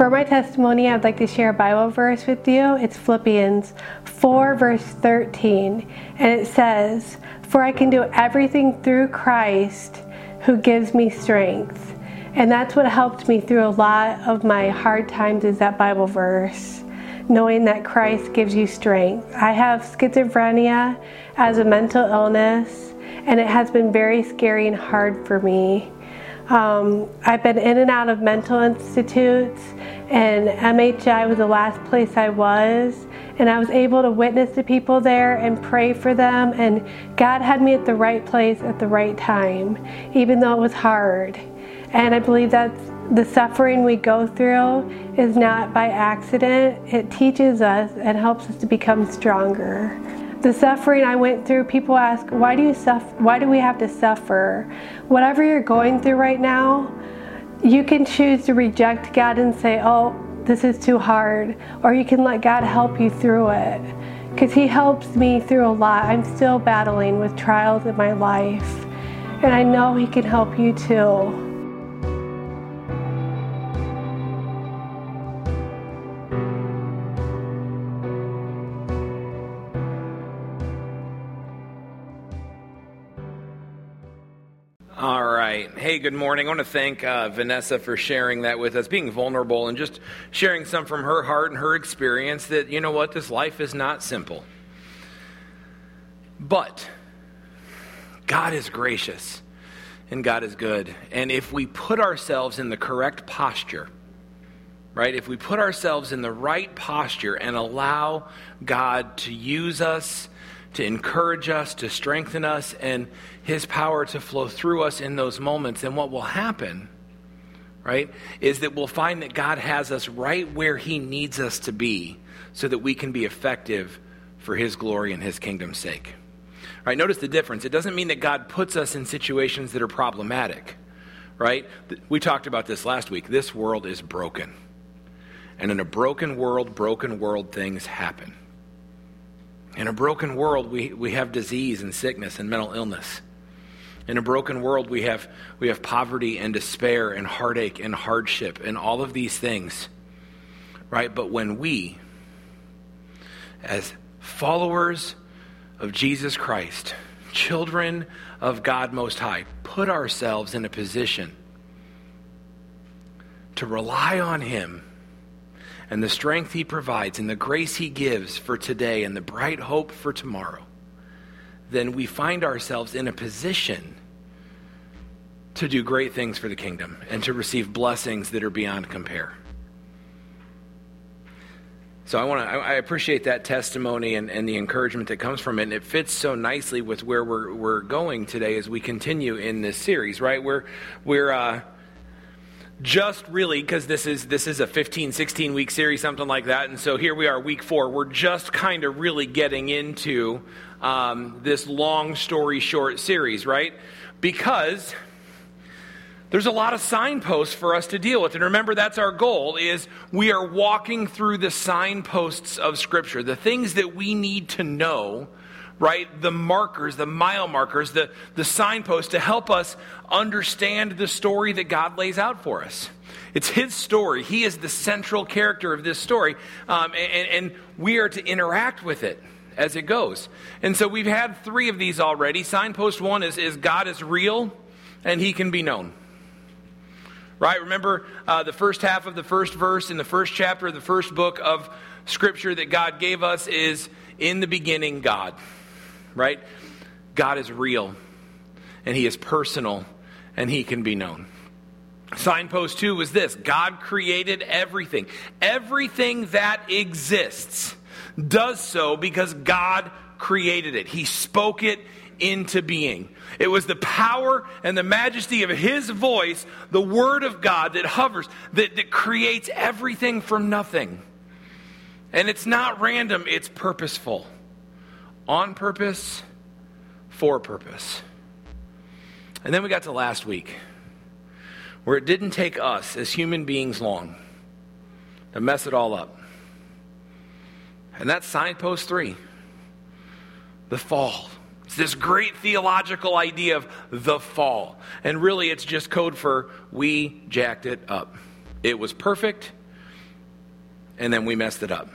For my testimony, I'd like to share a Bible verse with you. It's Philippians 4, verse 13. And it says, For I can do everything through Christ who gives me strength. And that's what helped me through a lot of my hard times is that Bible verse, knowing that Christ gives you strength. I have schizophrenia as a mental illness, and it has been very scary and hard for me. Um, I've been in and out of mental institutes, and MHI was the last place I was. And I was able to witness to people there and pray for them. And God had me at the right place at the right time, even though it was hard. And I believe that the suffering we go through is not by accident. It teaches us and helps us to become stronger the suffering I went through, people ask, why do you suffer? Why do we have to suffer? Whatever you're going through right now, you can choose to reject God and say, oh, this is too hard. Or you can let God help you through it. Because He helps me through a lot. I'm still battling with trials in my life. And I know He can help you too. Hey, good morning. I want to thank uh, Vanessa for sharing that with us, being vulnerable and just sharing some from her heart and her experience that, you know what, this life is not simple. But God is gracious and God is good. And if we put ourselves in the correct posture, right, if we put ourselves in the right posture and allow God to use us, to encourage us, to strengthen us, and His power to flow through us in those moments, And what will happen, right, is that we'll find that God has us right where He needs us to be so that we can be effective for His glory and His kingdom's sake. Right? Notice the difference. It doesn't mean that God puts us in situations that are problematic, right? We talked about this last week. This world is broken. And in a broken world, broken world things happen. In a broken world, we, we have disease and sickness and mental illness. In a broken world, we have, we have poverty and despair and heartache and hardship and all of these things, right? But when we, as followers of Jesus Christ, children of God Most High, put ourselves in a position to rely on Him and the strength He provides and the grace He gives for today and the bright hope for tomorrow, then we find ourselves in a position to do great things for the kingdom and to receive blessings that are beyond compare. So I want to. I appreciate that testimony and, and the encouragement that comes from it. And it fits so nicely with where we're we're going today as we continue in this series. Right, we're we're uh, just really because this is this is a 15 16 week series something like that. And so here we are week four. We're just kind of really getting into um, this long story short series right? Because there's a lot of signposts for us to deal with. And remember that's our goal is we are walking through the signposts of scripture the things that we need to know right? The markers, the mile markers, the, the signposts to help us understand the story that God lays out for us. It's His story. He is the central character of this story, um, and, and we are to interact with it as it goes. And so we've had three of these already. Signpost one is, is God is real and He can be known. Right? Remember uh, the first half of the first verse in the first chapter of the first book of Scripture that God gave us is in the beginning, God right? God is real, and He is personal, and He can be known. Signpost two was this God created everything. Everything that exists does so because God created it, He spoke it into being. It was the power and the majesty of His voice, the Word of God, that hovers, that, that creates everything from nothing. And it's not random, it's purposeful on purpose, for purpose. And then we got to last week, where it didn't take us as human beings long to mess it all up. And that's signpost three the fall. It's this great theological idea of the fall. And really, it's just code for we jacked it up. It was perfect, and then we messed it up.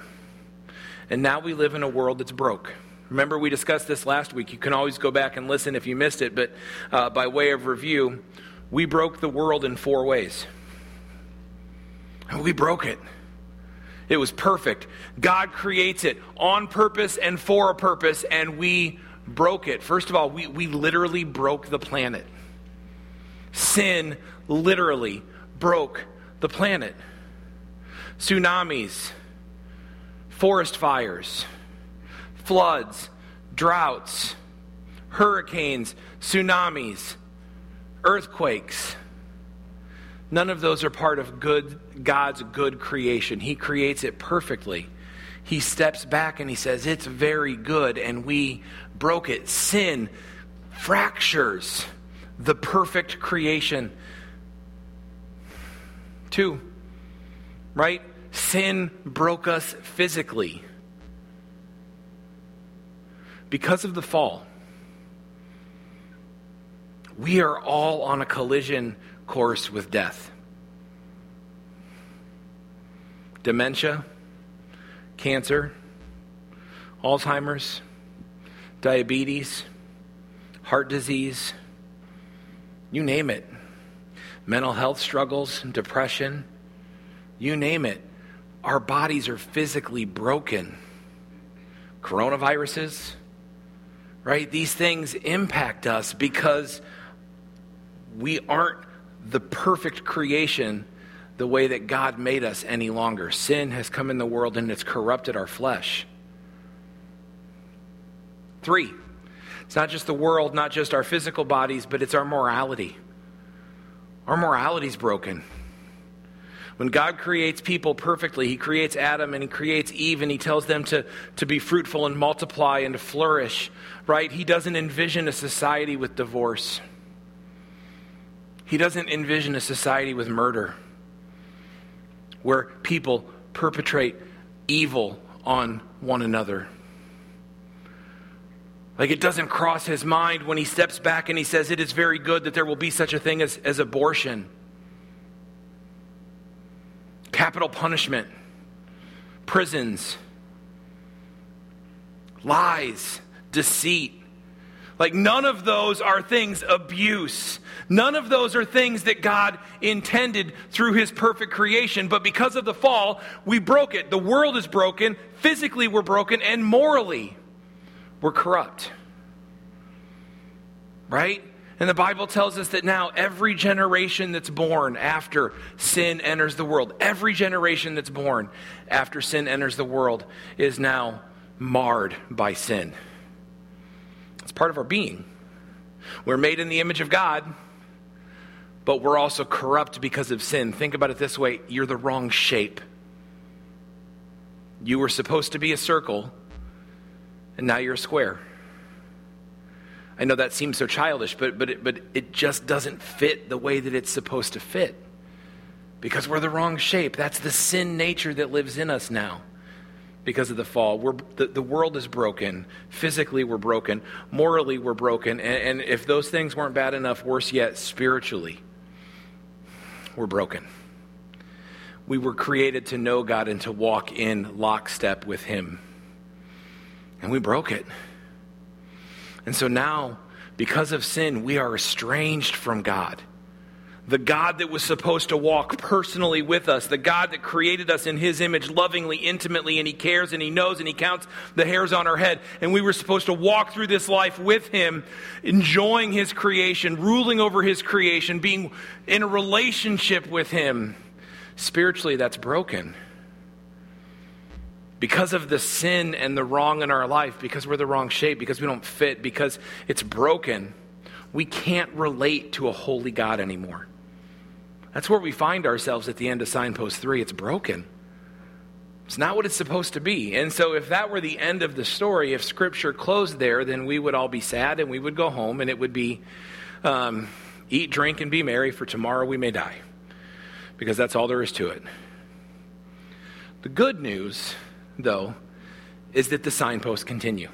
And now we live in a world that's broke. Remember, we discussed this last week. You can always go back and listen if you missed it, but uh, by way of review, we broke the world in four ways. We broke it. It was perfect. God creates it on purpose and for a purpose, and we broke it. First of all, we, we literally broke the planet. Sin literally broke the planet. Tsunamis, forest fires, floods, droughts, hurricanes, tsunamis, earthquakes. None of those are part of good, God's good creation. He creates it perfectly. He steps back and he says, It's very good, and we broke it. Sin fractures the perfect creation. Two, right? Sin broke us physically. Because of the fall, we are all on a collision course with death. Dementia, cancer, Alzheimer's, diabetes, heart disease, you name it. Mental health struggles, depression, you name it. Our bodies are physically broken. Coronaviruses, right? These things impact us because we aren't the perfect creation the way that God made us any longer. Sin has come in the world and it's corrupted our flesh. Three, it's not just the world, not just our physical bodies, but it's our morality. Our morality is broken. When God creates people perfectly, He creates Adam and He creates Eve and He tells them to, to be fruitful and multiply and to flourish, right? He doesn't envision a society with divorce. He doesn't envision a society with murder where people perpetrate evil on one another. Like it doesn't cross his mind when he steps back and he says, It is very good that there will be such a thing as, as abortion, capital punishment, prisons, lies, deceit, like, none of those are things, abuse. None of those are things that God intended through His perfect creation. But because of the fall, we broke it. The world is broken. Physically, we're broken. And morally, we're corrupt. Right? And the Bible tells us that now every generation that's born after sin enters the world, every generation that's born after sin enters the world is now marred by sin. It's part of our being. We're made in the image of God, but we're also corrupt because of sin. Think about it this way you're the wrong shape. You were supposed to be a circle, and now you're a square. I know that seems so childish, but, but, it, but it just doesn't fit the way that it's supposed to fit because we're the wrong shape. That's the sin nature that lives in us now because of the fall. We're, the, the world is broken. Physically, we're broken. Morally, we're broken. And, and if those things weren't bad enough, worse yet, spiritually, we're broken. We were created to know God and to walk in lockstep with Him. And we broke it. And so now, because of sin, we are estranged from God the God that was supposed to walk personally with us, the God that created us in His image lovingly, intimately, and He cares and He knows and He counts the hairs on our head. And we were supposed to walk through this life with Him, enjoying His creation, ruling over His creation, being in a relationship with Him. Spiritually, that's broken. Because of the sin and the wrong in our life, because we're the wrong shape, because we don't fit, because it's broken, we can't relate to a holy God anymore. That's where we find ourselves at the end of signpost three. It's broken. It's not what it's supposed to be. And so, if that were the end of the story, if Scripture closed there, then we would all be sad and we would go home and it would be um, eat, drink, and be merry, for tomorrow we may die. Because that's all there is to it. The good news, though, is that the signposts continue,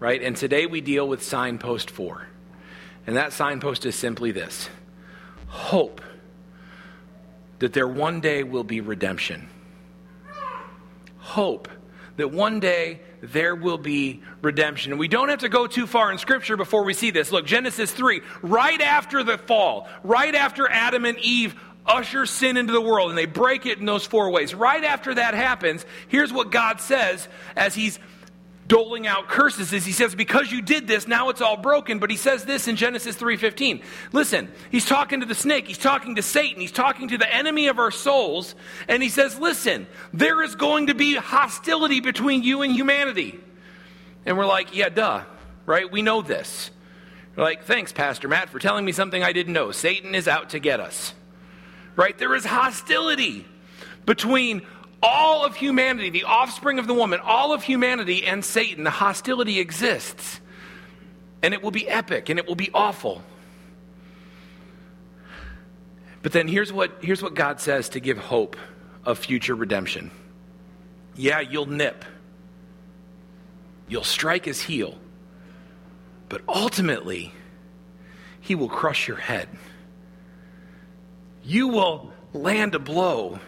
right? And today we deal with signpost four. And that signpost is simply this hope that there one day will be redemption. hope that one day there will be redemption. And we don't have to go too far in Scripture before we see this. Look, Genesis 3, right after the fall, right after Adam and Eve usher sin into the world and they break it in those four ways. Right after that happens, here's what God says as He's doling out curses is he says because you did this now it's all broken. But he says this in genesis 3.15 listen he's talking to the snake he's talking to satan he's talking to the enemy of our souls and he says listen there is going to be hostility between you and humanity. And we're like yeah duh right? We know this. We're like thanks pastor matt for telling me something i didn't know. Satan is out to get us right there is hostility between all of humanity, the offspring of the woman, all of humanity and Satan, the hostility exists. And it will be epic and it will be awful. But then here's what, here's what God says to give hope of future redemption. Yeah, you'll nip, you'll strike his heel, but ultimately, he will crush your head. You will land a blow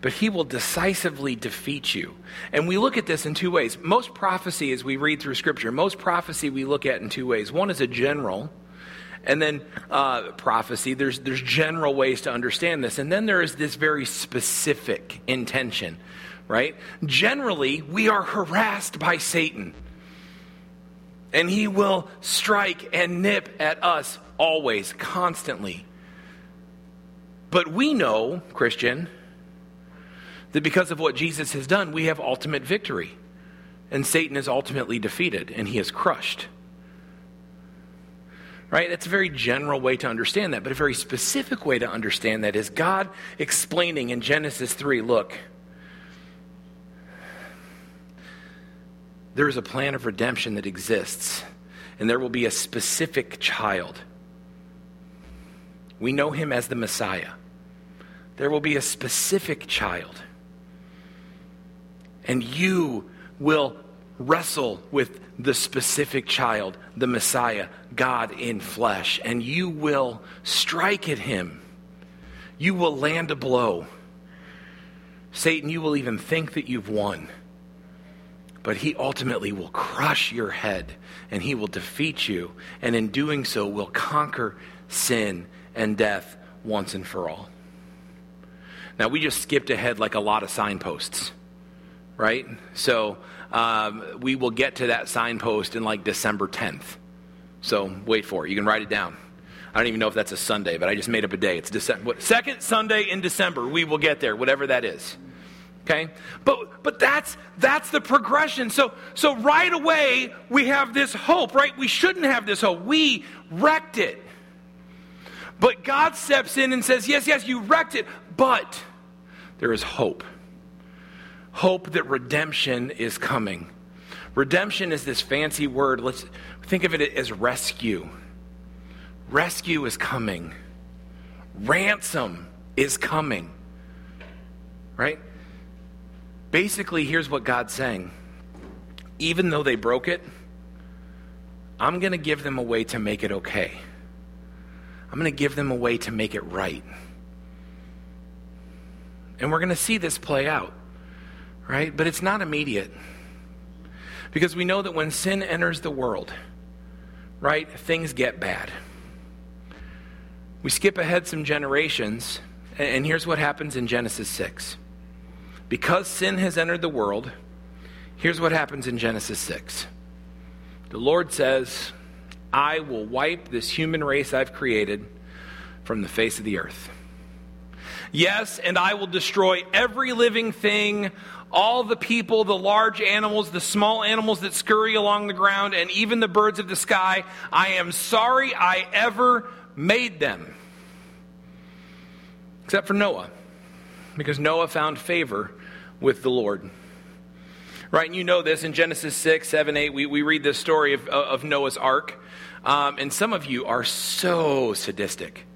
but he will decisively defeat you. And we look at this in two ways. Most prophecy, as we read through Scripture, most prophecy we look at in two ways. One is a general, and then uh, prophecy, there's, there's general ways to understand this. And then there is this very specific intention, right? Generally, we are harassed by Satan. And he will strike and nip at us always, constantly. But we know, Christian, that because of what Jesus has done, we have ultimate victory. And Satan is ultimately defeated and he is crushed. Right? That's a very general way to understand that, but a very specific way to understand that is God explaining in Genesis 3 look, there is a plan of redemption that exists, and there will be a specific child. We know him as the Messiah. There will be a specific child and you will wrestle with the specific child, the Messiah, God in flesh, and you will strike at him. You will land a blow. Satan, you will even think that you've won. But he ultimately will crush your head and he will defeat you. And in doing so, will conquer sin and death once and for all. Now, we just skipped ahead like a lot of signposts right? So um, we will get to that signpost in like December 10th. So wait for it. You can write it down. I don't even know if that's a Sunday, but I just made up a day. It's December, second Sunday in December. We will get there, whatever that is. Okay, but but that's that's the progression. So so right away we have this hope, right? We shouldn't have this hope. We wrecked it. But God steps in and says, "Yes, yes, you wrecked it, but there is hope." hope that redemption is coming. Redemption is this fancy word. Let's think of it as rescue. Rescue is coming. Ransom is coming. Right? Basically, here's what God's saying. Even though they broke it, I'm going to give them a way to make it okay. I'm going to give them a way to make it right. And we're going to see this play out right? But it's not immediate. Because we know that when sin enters the world, right, things get bad. We skip ahead some generations, and here's what happens in Genesis 6. Because sin has entered the world, here's what happens in Genesis 6. The Lord says, I will wipe this human race I've created from the face of the earth. Yes, and I will destroy every living thing all the people, the large animals, the small animals that scurry along the ground, and even the birds of the sky. I am sorry I ever made them. Except for Noah, because Noah found favor with the Lord. Right, and you know this in Genesis 6, 7, 8, we, we read this story of, of Noah's ark. Um, and some of you are so sadistic.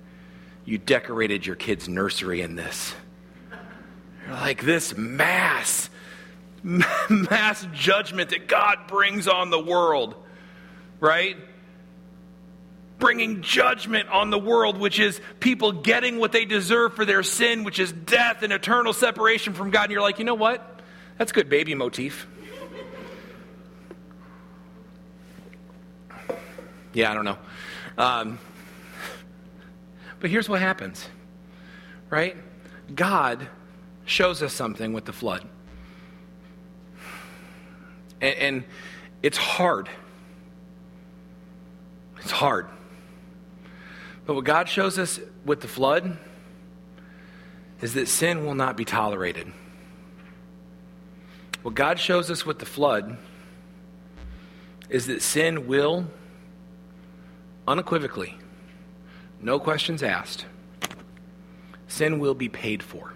You decorated your kid's nursery in this You're like this mass, mass judgment that God brings on the world, right? Bringing judgment on the world, which is people getting what they deserve for their sin, which is death and eternal separation from God. And you're like, you know what? That's good baby motif. Yeah, I don't know. Um, but here's what happens, right? God shows us something with the flood. And, and it's hard. It's hard. But what God shows us with the flood is that sin will not be tolerated. What God shows us with the flood is that sin will unequivocally, no questions asked, sin will be paid for.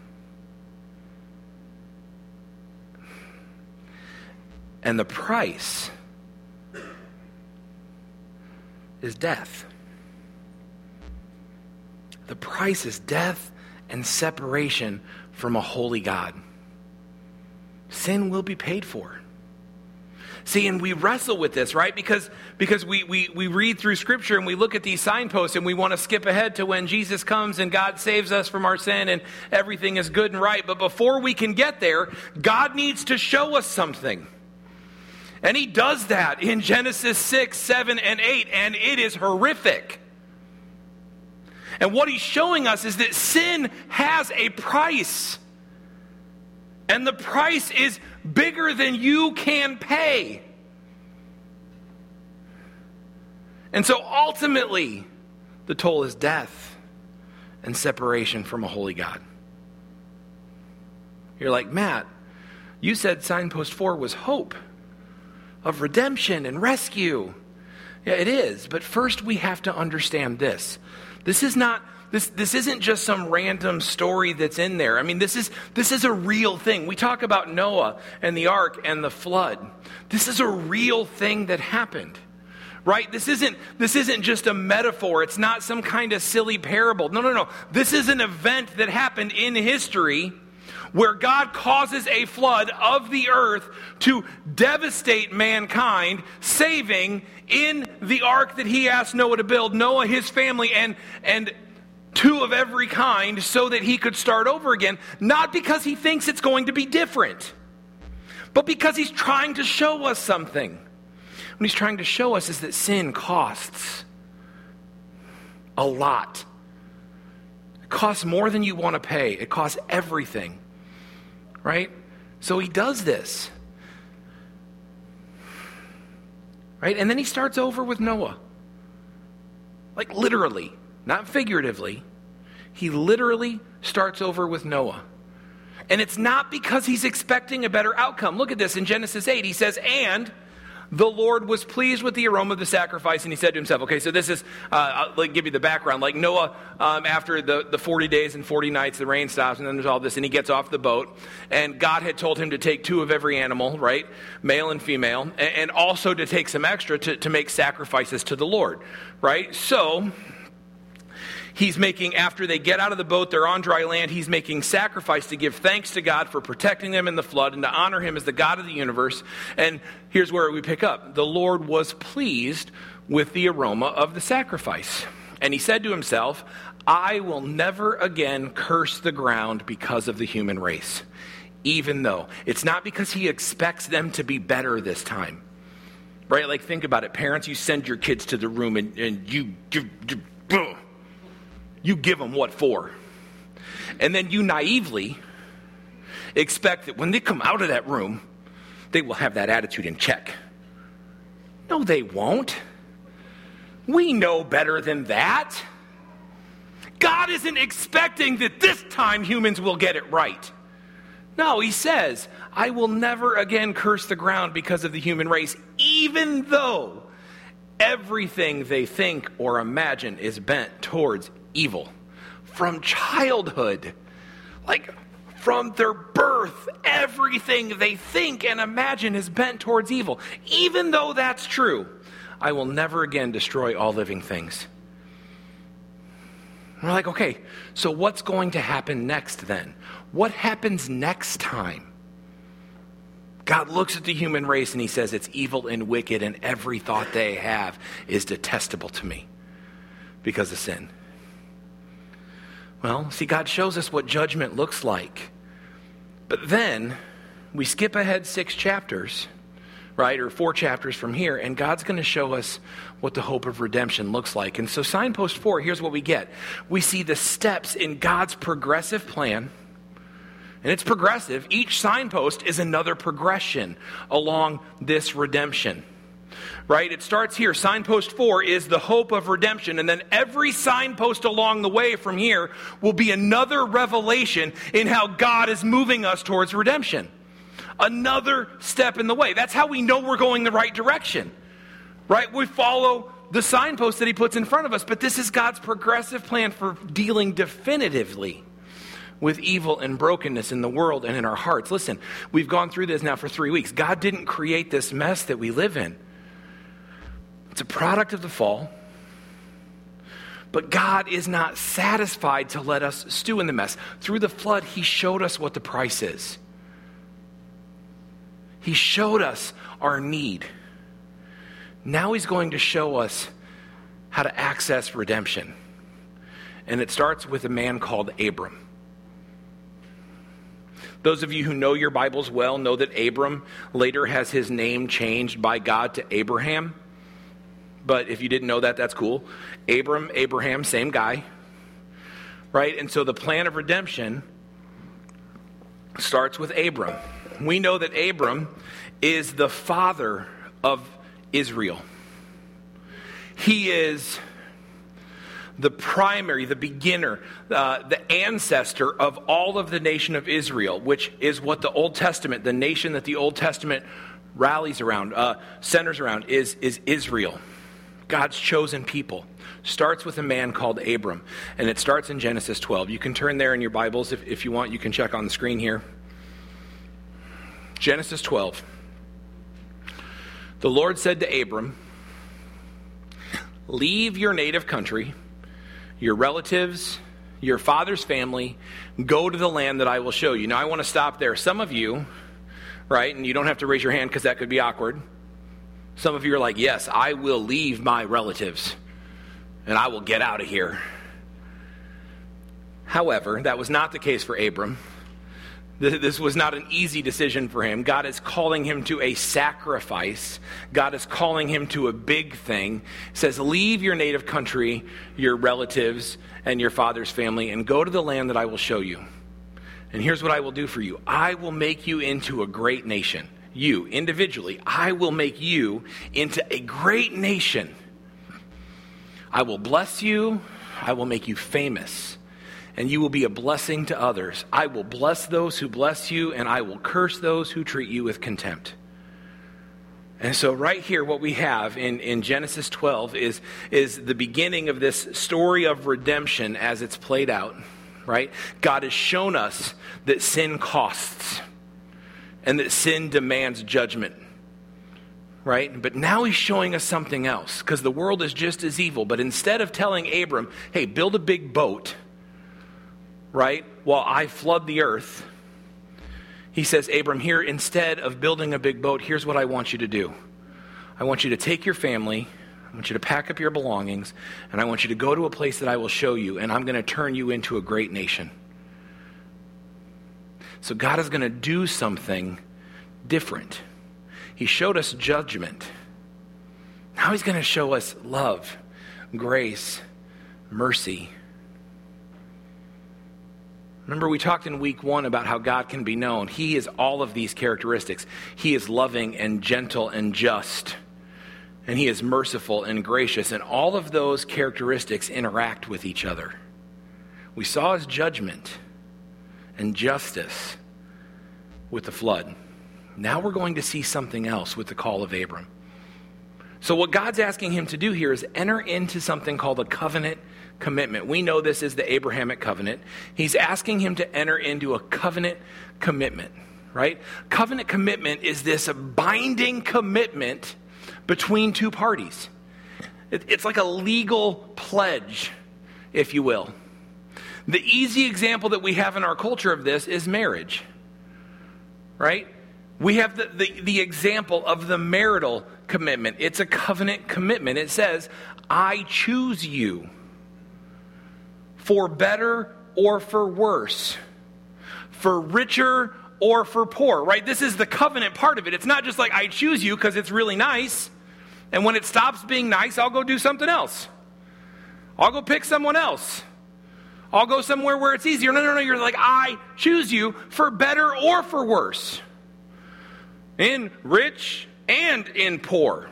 And the price is death. The price is death and separation from a holy God. Sin will be paid for. See, and we wrestle with this, right? Because, because we, we, we read through Scripture and we look at these signposts and we want to skip ahead to when Jesus comes and God saves us from our sin and everything is good and right. But before we can get there, God needs to show us something. And He does that in Genesis 6, 7, and 8, and it is horrific. And what he's showing us is that sin has a price. And the price is bigger than you can pay. And so ultimately, the toll is death and separation from a holy God. You're like, Matt, you said signpost four was hope of redemption and rescue. Yeah, it is. But first, we have to understand this this is not this, this isn't just some random story that's in there. I mean, this is, this is a real thing. We talk about Noah and the ark and the flood. This is a real thing that happened. Right? This isn't, this isn't just a metaphor. It's not some kind of silly parable. No, no, no. This is an event that happened in history where God causes a flood of the earth to devastate mankind, saving in the ark that he asked Noah to build, Noah, his family, and, and two of every kind so that he could start over again, not because he thinks it's going to be different, but because he's trying to show us something. What he's trying to show us is that sin costs a lot. It costs more than you want to pay, it costs everything, right? So he does this. Right? And then he starts over with Noah. Like literally, not figuratively. He literally starts over with Noah. And it's not because he's expecting a better outcome. Look at this in Genesis 8. He says, And the Lord was pleased with the aroma of the sacrifice, and he said to himself, Okay, so this is, uh, I'll give you the background. Like Noah, um, after the, the 40 days and 40 nights, the rain stops, and then there's all this, and he gets off the boat. And God had told him to take two of every animal, right? Male and female, and, and also to take some extra to, to make sacrifices to the Lord, right? So he's making, after they get out of the boat, they're on dry land, he's making sacrifice to give thanks to God for protecting them in the flood and to honor him as the God of the universe. And here's where we pick up the Lord was pleased with the aroma of the sacrifice. And he said to himself, I will never again curse the ground because of the human race, even though it's not because he expects them to be better this time. Right? Like, think about it. Parents, you send your kids to the room and, and you, you, you you give them what for. And then you naively expect that when they come out of that room, they will have that attitude in check. No, they won't. We know better than that. God isn't expecting that this time humans will get it right. No, he says, I will never again curse the ground because of the human race, even though everything they think or imagine is bent towards evil from childhood. Like from their birth, everything they think and imagine is bent towards evil. Even though that's true, I will never again destroy all living things. we're like, okay, so what's going to happen next then? What happens next time? God looks at the human race and he says, It's evil and wicked, and every thought they have is detestable to me because of sin. Well, see, God shows us what judgment looks like. But then we skip ahead six chapters, right, or four chapters from here, and God's going to show us what the hope of redemption looks like. And so, signpost four, here's what we get we see the steps in God's progressive plan. And it's progressive. Each signpost is another progression along this redemption right? It starts here. Signpost four is the hope of redemption. And then every signpost along the way from here will be another revelation in how God is moving us towards redemption. Another step in the way. That's how we know we're going the right direction, right? We follow the signpost that He puts in front of us, but this is God's progressive plan for dealing definitively with evil and brokenness in the world and in our hearts. Listen, we've gone through this now for three weeks. God didn't create this mess that we live in. It's a product of the fall. But God is not satisfied to let us stew in the mess. Through the flood, He showed us what the price is. He showed us our need. Now He's going to show us how to access redemption. And it starts with a man called Abram. Those of you who know your Bibles well know that Abram later has his name changed by God to Abraham but if you didn't know that, that's cool. Abram, Abraham, same guy. Right? And so the plan of redemption starts with Abram. We know that Abram is the father of Israel. He is the primary, the beginner, uh, the ancestor of all of the nation of Israel, which is what the Old Testament, the nation that the Old Testament rallies around, uh, centers around, is, is Israel. God's chosen people. Starts with a man called Abram, and it starts in Genesis 12. You can turn there in your Bibles if, if you want. You can check on the screen here. Genesis 12. The Lord said to Abram, Leave your native country, your relatives, your father's family, go to the land that I will show you. Now, I want to stop there. Some of you, right, and you don't have to raise your hand because that could be awkward some of you are like, yes, I will leave my relatives and I will get out of here. However, that was not the case for Abram. This was not an easy decision for him. God is calling him to a sacrifice. God is calling him to a big thing. He says, Leave your native country, your relatives, and your father's family, and go to the land that I will show you. And here's what I will do for you I will make you into a great nation you individually, I will make you into a great nation. I will bless you, I will make you famous, and you will be a blessing to others. I will bless those who bless you, and I will curse those who treat you with contempt. And so, right here, what we have in, in Genesis 12 is, is the beginning of this story of redemption as it's played out, right? God has shown us that sin costs and that sin demands judgment. Right? But now he's showing us something else because the world is just as evil. But instead of telling Abram, hey, build a big boat, right, while I flood the earth, he says, Abram, here, instead of building a big boat, here's what I want you to do. I want you to take your family, I want you to pack up your belongings, and I want you to go to a place that I will show you, and I'm going to turn you into a great nation. So God is going to do something different. He showed us judgment. Now he's going to show us love, grace, mercy. Remember, we talked in week one about how God can be known. He is all of these characteristics. He is loving and gentle and just, and He is merciful and gracious, and all of those characteristics interact with each other. We saw His judgment and justice with the flood. Now we're going to see something else with the call of Abram. So, what God's asking him to do here is enter into something called a covenant commitment. We know this is the Abrahamic covenant. He's asking him to enter into a covenant commitment, right? Covenant commitment is this binding commitment between two parties. It's like a legal pledge, if you will. The easy example that we have in our culture of this is marriage, right? We have the, the, the, example of the marital commitment. It's a covenant commitment. It says, I choose you for better or for worse, for richer or for poor, right? This is the covenant part of it. It's not just like I choose you because it's really nice. And when it stops being nice, I'll go do something else. I'll go pick someone else. I'll go somewhere where it's easier. No, no, no. You're like, I choose you for better or for worse, in rich and in poor,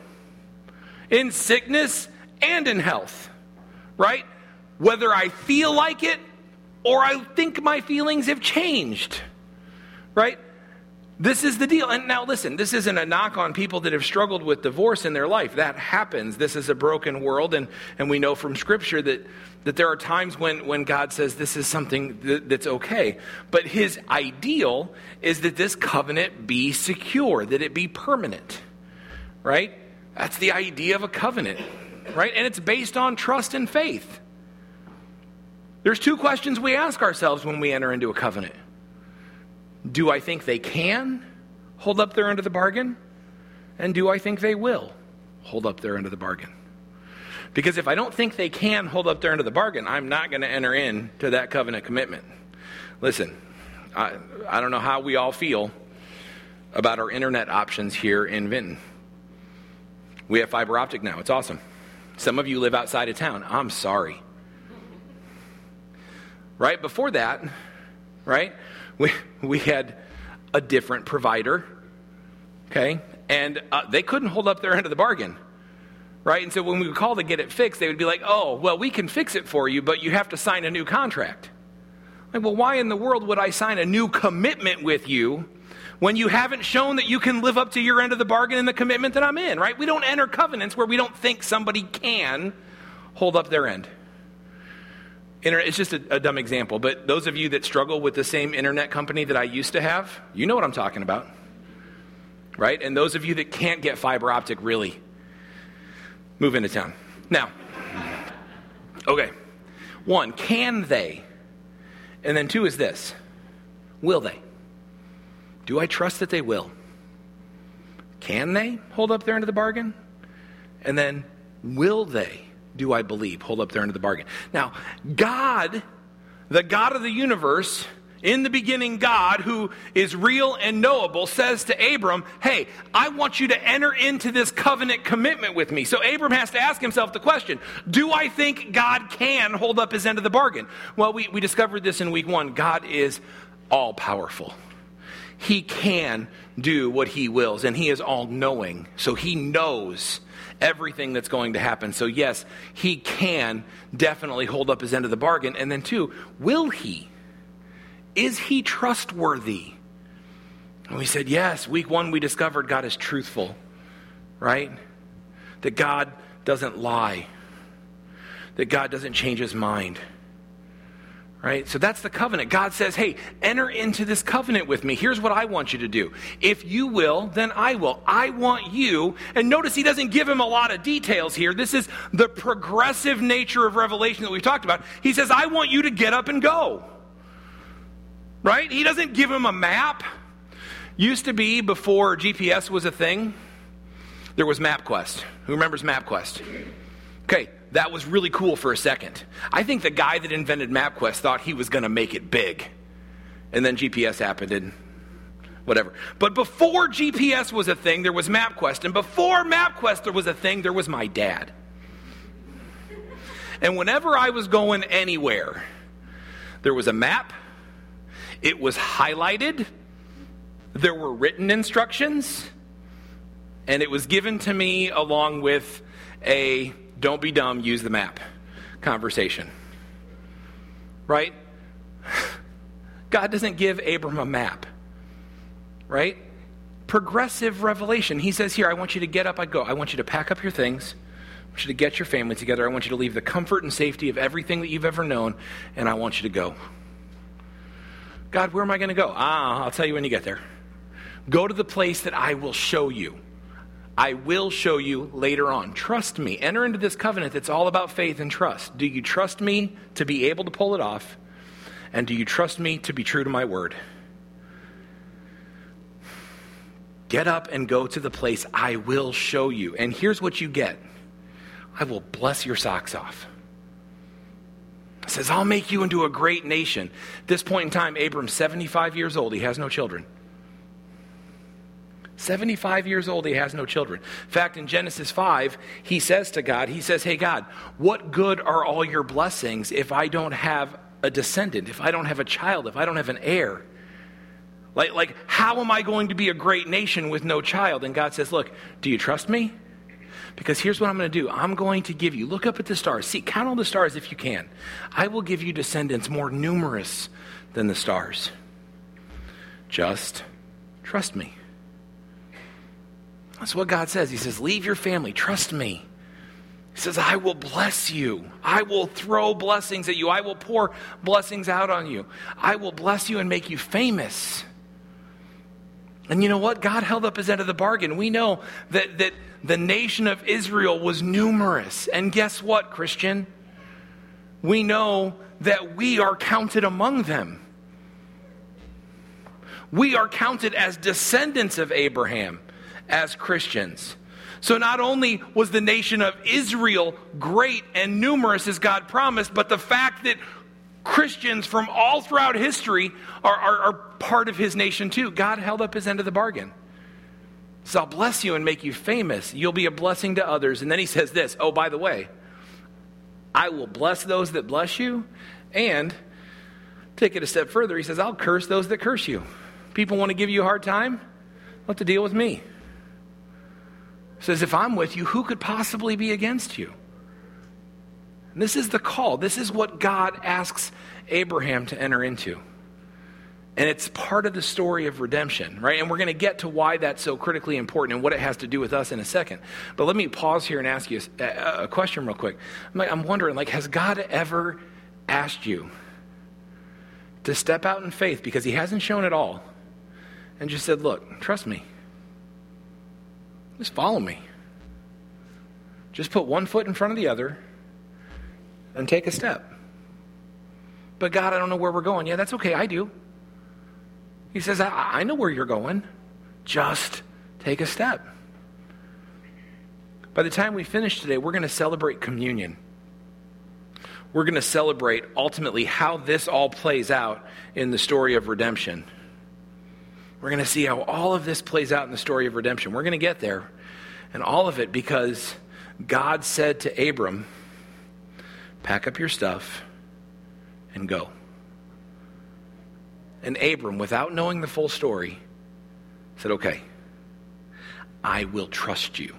in sickness and in health, right? Whether I feel like it or I think my feelings have changed, right? This is the deal. And now, listen, this isn't a knock on people that have struggled with divorce in their life. That happens. This is a broken world. And, and we know from Scripture that, that there are times when, when God says this is something that, that's okay. But his ideal is that this covenant be secure, that it be permanent, right? That's the idea of a covenant, right? And it's based on trust and faith. There's two questions we ask ourselves when we enter into a covenant do I think they can hold up their end of the bargain? And do I think they will hold up their end of the bargain? Because if I don't think they can hold up their end of the bargain, I'm not going to enter into that covenant commitment. Listen, I, I don't know how we all feel about our internet options here in Vinton. We have fiber optic now. It's awesome. Some of you live outside of town. I'm sorry. Right before that, right? We, we had a different provider, okay? And uh, they couldn't hold up their end of the bargain, right? And so when we would call to get it fixed, they would be like, oh, well, we can fix it for you, but you have to sign a new contract. Like, well, why in the world would I sign a new commitment with you when you haven't shown that you can live up to your end of the bargain and the commitment that I'm in, right? We don't enter covenants where we don't think somebody can hold up their end internet, it's just a, a dumb example, but those of you that struggle with the same internet company that I used to have, you know what I'm talking about. Right? And those of you that can't get fiber optic, really move into town. Now, okay. One, can they? And then two is this will they? Do I trust that they will? Can they hold up their end of the bargain? And then will they? Do I believe? Hold up there under the bargain. Now, God, the God of the universe, in the beginning, God, who is real and knowable, says to Abram, Hey, I want you to enter into this covenant commitment with me. So Abram has to ask himself the question Do I think God can hold up his end of the bargain? Well, we, we discovered this in week one. God is all powerful, He can do what He wills, and He is all knowing. So He knows everything that's going to happen. So, yes, he can definitely hold up his end of the bargain. And then, two, will he? Is he trustworthy? And we said, yes. Week one, we discovered God is truthful, right? That God doesn't lie, that God doesn't change his mind. Right? So that's the covenant. God says, hey, enter into this covenant with me. Here's what I want you to do. If you will, then I will. I want you. And notice he doesn't give him a lot of details here. This is the progressive nature of revelation that we've talked about. He says, I want you to get up and go. Right? He doesn't give him a map. Used to be before GPS was a thing, there was MapQuest. Who remembers MapQuest? Okay, that was really cool for a second. I think the guy that invented MapQuest thought he was going to make it big. And then GPS happened and whatever. But before GPS was a thing, there was MapQuest. And before MapQuest there was a thing, there was my dad. And whenever I was going anywhere, there was a map, it was highlighted, there were written instructions, and it was given to me along with a don't be dumb, use the map conversation. Right? God doesn't give Abram a map. Right? Progressive revelation. He says here, I want you to get up, I go. I want you to pack up your things. I want you to get your family together. I want you to leave the comfort and safety of everything that you've ever known, and I want you to go. God, where am I going to go? Ah, I'll tell you when you get there. Go to the place that I will show you. I will show you later on. Trust me. Enter into this covenant that's all about faith and trust. Do you trust me to be able to pull it off? And do you trust me to be true to my word? Get up and go to the place I will show you. And here's what you get I will bless your socks off. It says, I'll make you into a great nation. At this point in time, Abram's 75 years old. He has no children. 75 years old, he has no children. In fact, in Genesis 5, he says to God, he says, Hey, God, what good are all your blessings if I don't have a descendant, if I don't have a child, if I don't have an heir? Like, like, how am I going to be a great nation with no child? And God says, Look, do you trust me? Because here's what I'm going to do I'm going to give you, look up at the stars. See, count all the stars if you can. I will give you descendants more numerous than the stars. Just trust me. That's what God says. He says, Leave your family, trust me. He says, I will bless you. I will throw blessings at you. I will pour blessings out on you. I will bless you and make you famous. And you know what? God held up his end of the bargain. We know that, that the nation of Israel was numerous. And guess what, Christian? We know that we are counted among them. We are counted as descendants of Abraham as Christians. So not only was the nation of Israel great and numerous as God promised, but the fact that Christians from all throughout history are, are, are part of his nation too. God held up his end of the bargain. So I'll bless you and make you famous. You'll be a blessing to others. And then he says this Oh, by the way, I will bless those that bless you. And take it a step further, he says, I'll curse those that curse you. People want to give you a hard time? Let the deal with me. Says, If I'm with you, who could possibly be against you? And this is the call. This is what God asks Abraham to enter into. And it's part of the story of redemption, right? And we're going to get to why that's so critically important and what it has to do with us in a second. But let me pause here and ask you a, a question real quick. I'm, like, I'm wondering, like, has God ever asked you to step out in faith because He hasn't shown it all, and just said, "Look, trust me. Just follow me. Just put one foot in front of the other, and take a step." But God, I don't know where we're going. Yeah, that's okay. I do. He says, I, I know where you're going. Just take a step. By the time we finish today, we're going to celebrate communion. We're going to celebrate ultimately how this all plays out in the story of redemption. We're going to see how all of this plays out in the story of redemption. We're going to get there. And all of it because God said to Abram, Pack up your stuff and go. And Abram, without knowing the full story, said, Okay, I will trust you.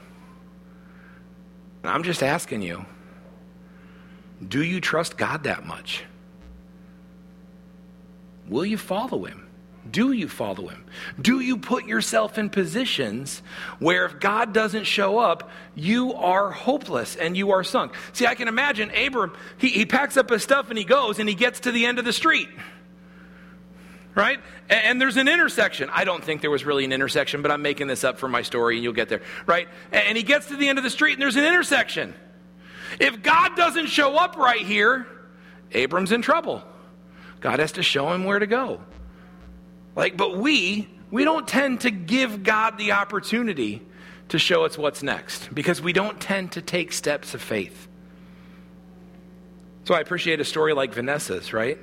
And I'm just asking you, do you trust God that much? Will you follow him? Do you follow him? Do you put yourself in positions where if God doesn't show up, you are hopeless and you are sunk? See, I can imagine Abram, he, he packs up his stuff and he goes and he gets to the end of the street right? And, and, there's an intersection. I don't think there was really an intersection, but I'm making this up for my story and you'll get there, right? And, and he gets to the end of the street and there's an intersection. If God doesn't show up right here, Abram's in trouble. God has to show him where to go. Like, but we, we don't tend to give God the opportunity to show us what's next because we don't tend to take steps of faith. So I appreciate a story like Vanessa's, right?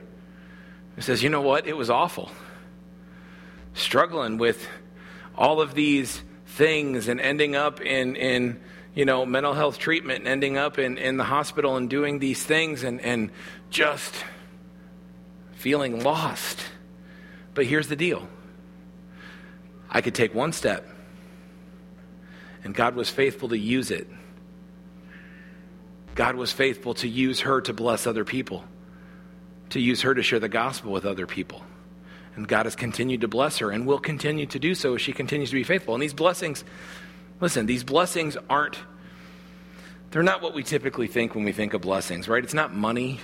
He says, You know what? It was awful. Struggling with all of these things and ending up in, in you know, mental health treatment and ending up in, in the hospital and doing these things and, and just feeling lost. But here's the deal I could take one step, and God was faithful to use it. God was faithful to use her to bless other people to use her to share the gospel with other people. And God has continued to bless her and will continue to do so as she continues to be faithful. And these blessings, listen, these blessings aren't, they're not what we typically think when we think of blessings, right? It's not money.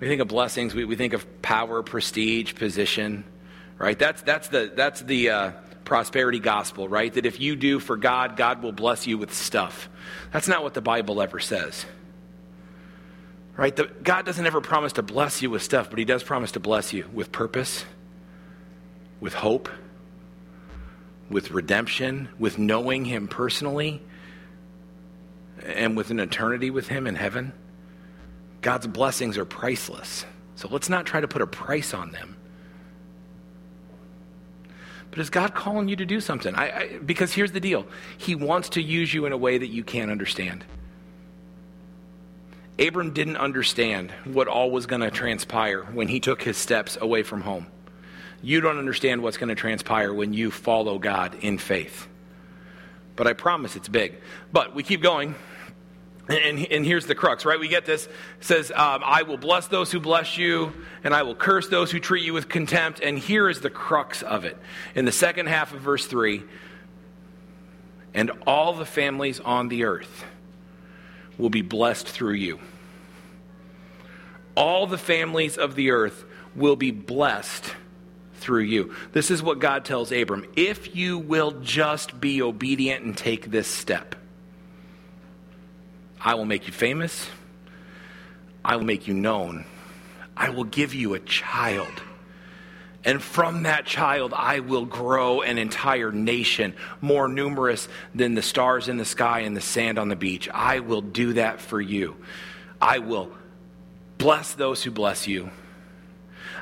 We think of blessings, we, we think of power, prestige, position, right? That's, that's the, that's the uh, prosperity gospel, right? That if you do for God, God will bless you with stuff. That's not what the Bible ever says. Right? The, God doesn't ever promise to bless you with stuff, but He does promise to bless you with purpose, with hope, with redemption, with knowing Him personally, and with an eternity with Him in heaven. God's blessings are priceless. So let's not try to put a price on them. But is God calling you to do something? I, I, because here's the deal He wants to use you in a way that you can't understand. Abram didn't understand what all was going to transpire when he took his steps away from home. You don't understand what's going to transpire when you follow God in faith. But I promise it's big. But we keep going. And, and, here's the crux, right? We get this. Says, um, I will bless those who bless you, and I will curse those who treat you with contempt. And here is the crux of it. In the second half of verse 3 and all the families on the earth will be blessed through you. All the families of the earth will be blessed through you. This is what God tells Abram. If you will just be obedient and take this step, I will make you famous. I will make you known. I will give you a child. And from that child, I will grow an entire nation more numerous than the stars in the sky and the sand on the beach. I will do that for you. I will bless those who bless you.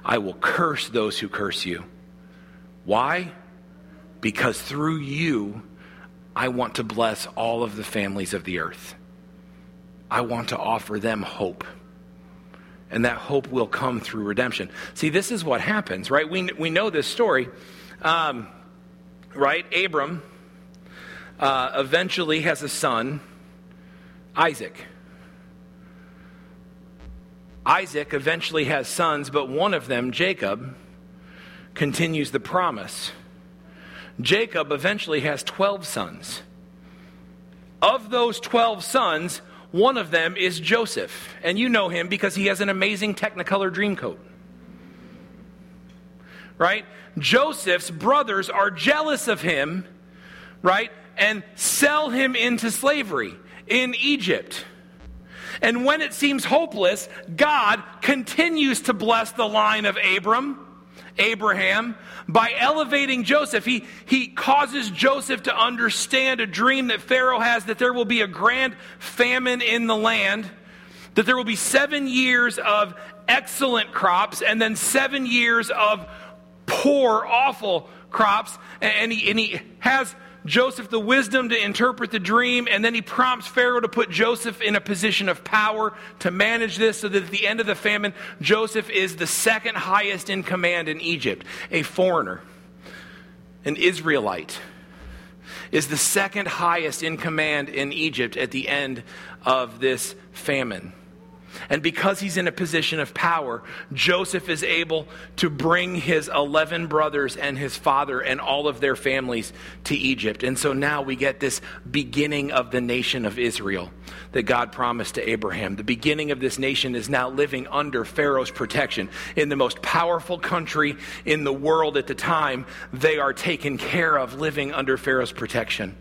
I will curse those who curse you. Why? Because through you, I want to bless all of the families of the earth. I want to offer them hope. And that hope will come through redemption. See, this is what happens, right? We, we know this story, um, right? Abram uh, eventually has a son, Isaac. Isaac eventually has sons, but one of them, Jacob, continues the promise. Jacob eventually has 12 sons. Of those 12 sons, one of them is Joseph, and you know him because he has an amazing Technicolor dream coat. Right? Joseph's brothers are jealous of him, right? And sell him into slavery in Egypt. And when it seems hopeless, God continues to bless the line of Abram Abraham by elevating Joseph. He, he causes Joseph to understand a dream that Pharaoh has that there will be a grand famine in the land, that there will be seven years of excellent crops, and then seven years of poor, awful crops. And he, and he has Joseph the wisdom to interpret the dream, and then he prompts Pharaoh to put Joseph in a position of power to manage this so that at the end of the famine, Joseph is the second highest in command in Egypt, a foreigner, an Israelite. Is the second highest in command in Egypt at the end of this famine. And because he's in a position of power, Joseph is able to bring his 11 brothers and his father and all of their families to Egypt. And so now we get this beginning of the nation of Israel that God promised to Abraham. The beginning of this nation is now living under Pharaoh's protection. In the most powerful country in the world at the time, they are taken care of living under Pharaoh's protection.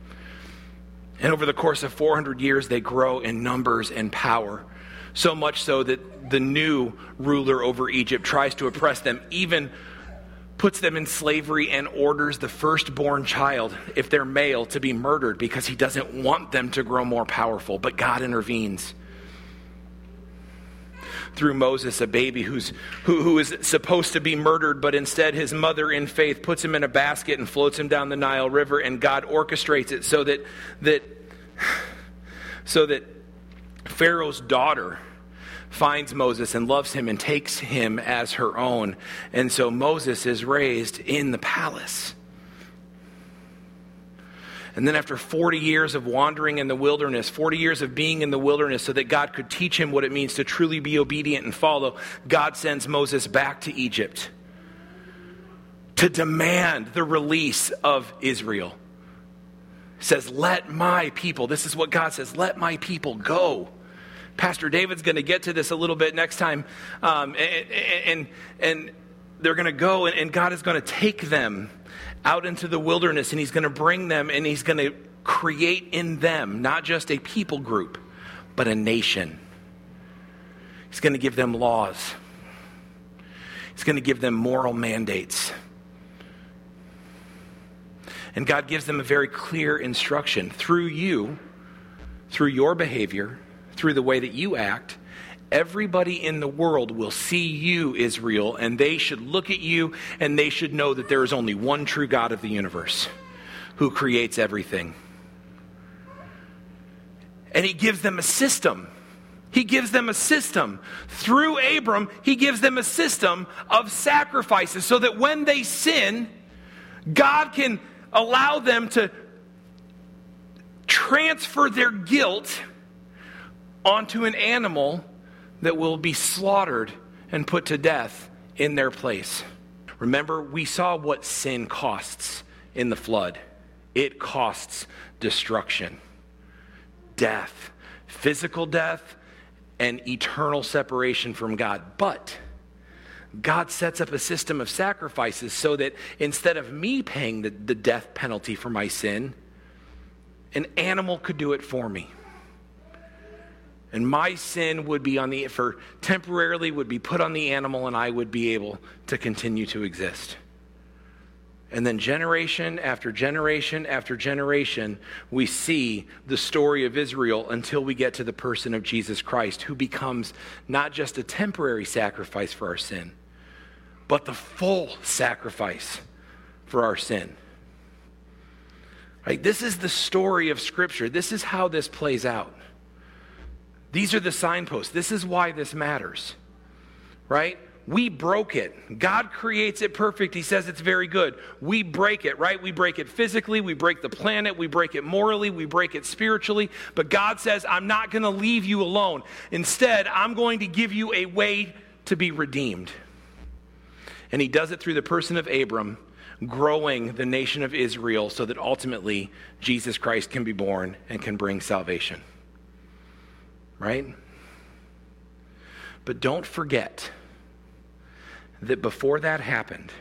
And over the course of 400 years, they grow in numbers and power so much so that the new ruler over Egypt tries to oppress them, even puts them in slavery and orders the firstborn child, if they're male, to be murdered because he doesn't want them to grow more powerful. But God intervenes through Moses, a baby who's, who, who is supposed to be murdered, but instead his mother in faith puts him in a basket and floats him down the Nile River, and God orchestrates it so that, that, so that Pharaoh's daughter finds Moses and loves him and takes him as her own. And so Moses is raised in the palace. And then, after 40 years of wandering in the wilderness, 40 years of being in the wilderness so that God could teach him what it means to truly be obedient and follow, God sends Moses back to Egypt to demand the release of Israel. Says, Let my people, this is what God says, let my people go. Pastor David's going to get to this a little bit next time. Um, and, and, and, they're going to go, and, and God is going to take them out into the wilderness, and He's going to bring them, and He's going to create in them not just a people group, but a nation. He's going to give them laws, He's going to give them moral mandates. And God gives them a very clear instruction through you, through your behavior through the way that you act, everybody in the world will see you, Israel, and they should look at you and they should know that there is only one true God of the universe who creates everything. And he gives them a system. He gives them a system. Through Abram, he gives them a system of sacrifices so that when they sin, God can allow them to transfer their guilt onto an animal that will be slaughtered and put to death in their place. Remember, we saw what sin costs in the flood it costs destruction, death, physical death, and eternal separation from God. But God sets up a system of sacrifices so that instead of me paying the, the death penalty for my sin, an animal could do it for me and my sin would be on the for temporarily would be put on the animal and i would be able to continue to exist. And then generation after generation after generation we see the story of israel until we get to the person of jesus christ who becomes not just a temporary sacrifice for our sin but the full sacrifice for our sin. Right? This is the story of scripture. This is how this plays out these are the signposts. This is why this matters, right? We broke it. God creates it perfect. He says it's very good. We break it, right? We break it physically. We break the planet. We break it morally. We break it spiritually. But God says, I'm not going to leave you alone. Instead, I'm going to give you a way to be redeemed. And He does it through the person of Abram, growing the nation of Israel so that ultimately Jesus Christ can be born and can bring salvation right? But don't forget that before that happened,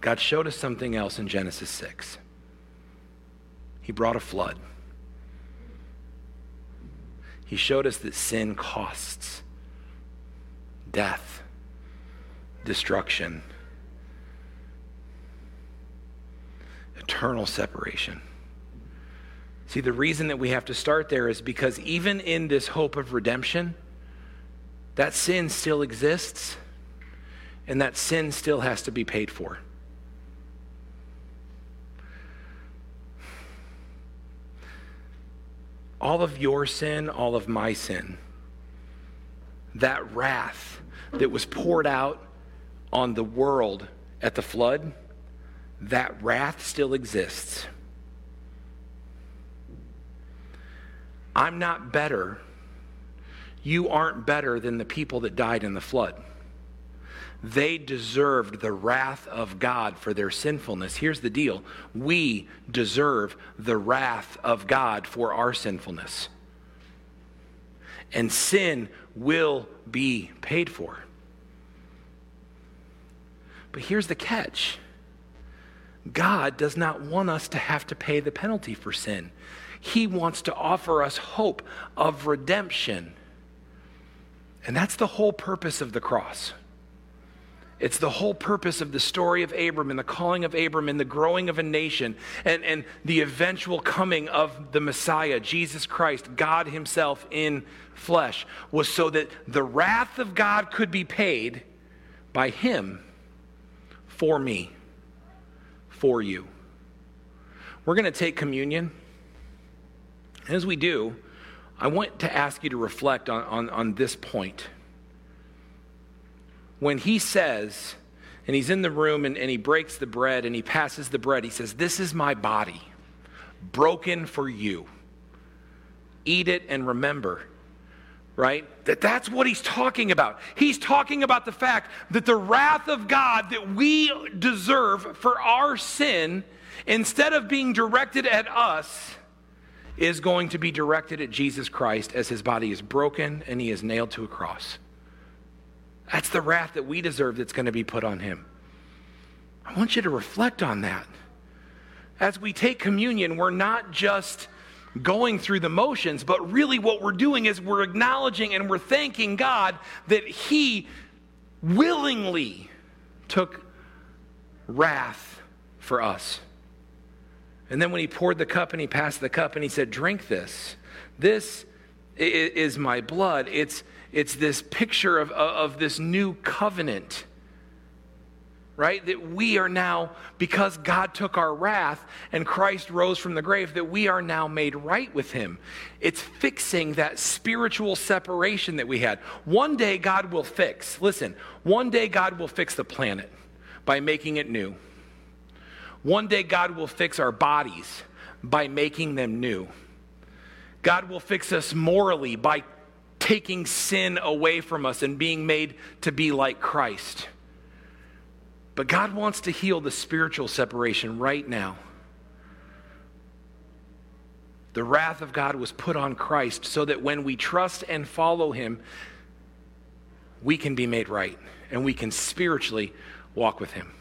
God showed us something else in Genesis 6. He brought a flood. He showed us that sin costs death, destruction, eternal separation. See, the reason that we have to start there is because even in this hope of redemption, that sin still exists, and that sin still has to be paid for. All of your sin, all of my sin, that wrath that was poured out on the world at the flood, that wrath still exists. I'm not better. You aren't better than the people that died in the flood. They deserved the wrath of God for their sinfulness. Here's the deal we deserve the wrath of God for our sinfulness. And sin will be paid for. But here's the catch God does not want us to have to pay the penalty for sin. He wants to offer us hope of redemption. And that's the whole purpose of the cross. It's the whole purpose of the story of Abram and the calling of Abram and the growing of a nation and, and the eventual coming of the Messiah, Jesus Christ, God Himself in flesh, was so that the wrath of God could be paid by Him for me, for you. We're going to take communion. As we do, I want to ask you to reflect on, on, on this point. When he says, and he's in the room and, and he breaks the bread and he passes the bread, he says, This is my body, broken for you. Eat it and remember right? That that's what he's talking about. He's talking about the fact that the wrath of God that we deserve for our sin, instead of being directed at us, is going to be directed at Jesus Christ as his body is broken and he is nailed to a cross. That's the wrath that we deserve that's going to be put on him. I want you to reflect on that. As we take communion, we're not just going through the motions, but really what we're doing is we're acknowledging and we're thanking God that He willingly took wrath for us. And then when he poured the cup and he passed the cup and he said, Drink this. This is my blood. It's, it's this picture of, of this new covenant right? That we are now, because God took our wrath and Christ rose from the grave, that we are now made right with Him. It's fixing that spiritual separation that we had. One day God will fix, listen, one day God will fix the planet by making it new. One day God will fix our bodies by making them new. God will fix us morally by taking sin away from us and being made to be like Christ. But God wants to heal the spiritual separation right now. The wrath of God was put on Christ so that when we trust and follow Him, we can be made right and we can spiritually walk with Him.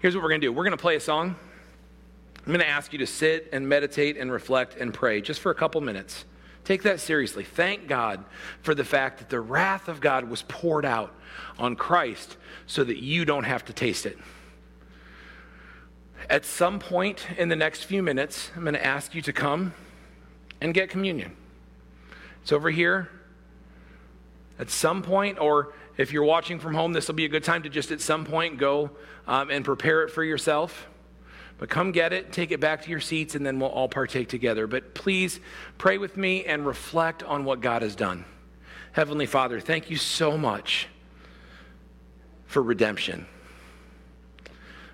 Here's what we're going to do we're going to play a song. I'm going to ask you to sit and meditate and reflect and pray just for a couple minutes. Take that seriously. Thank God for the fact that the wrath of God was poured out on Christ so that you don't have to taste it. At some point in the next few minutes, I'm going to ask you to come and get communion. It's over here. At some point, or if you're watching from home, this will be a good time to just at some point go um, and prepare it for yourself. But come get it, take it back to your seats, and then we'll all partake together. But please pray with me and reflect on what God has done. Heavenly Father, thank you so much for redemption.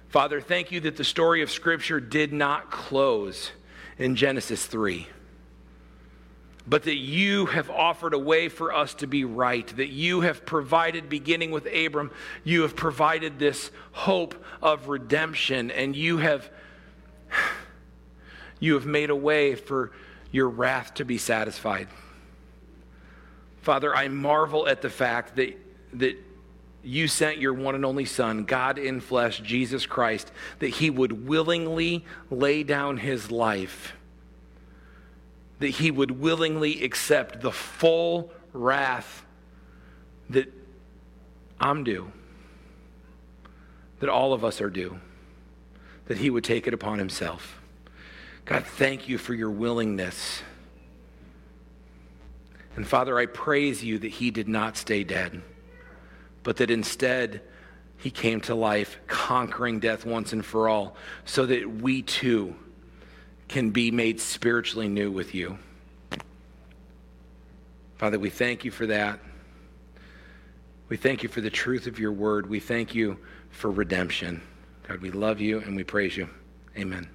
Father, thank you that the story of Scripture did not close in Genesis 3 but that you have offered a way for us to be right, that you have provided, beginning with Abram, you have provided this hope of redemption, and you have, you have made a way for your wrath to be satisfied. Father, I marvel at the fact that, that you sent your one and only Son, God in flesh, Jesus Christ, that he would willingly lay down his life that he would willingly accept the full wrath that I'm due, that all of us are due, that he would take it upon himself. God, thank you for your willingness. And Father, I praise you that he did not stay dead, but that instead he came to life, conquering death once and for all, so that we too can be made spiritually new with you. Father, we thank you for that. We thank you for the truth of your word. We thank you for redemption. God, we love you and we praise you. Amen.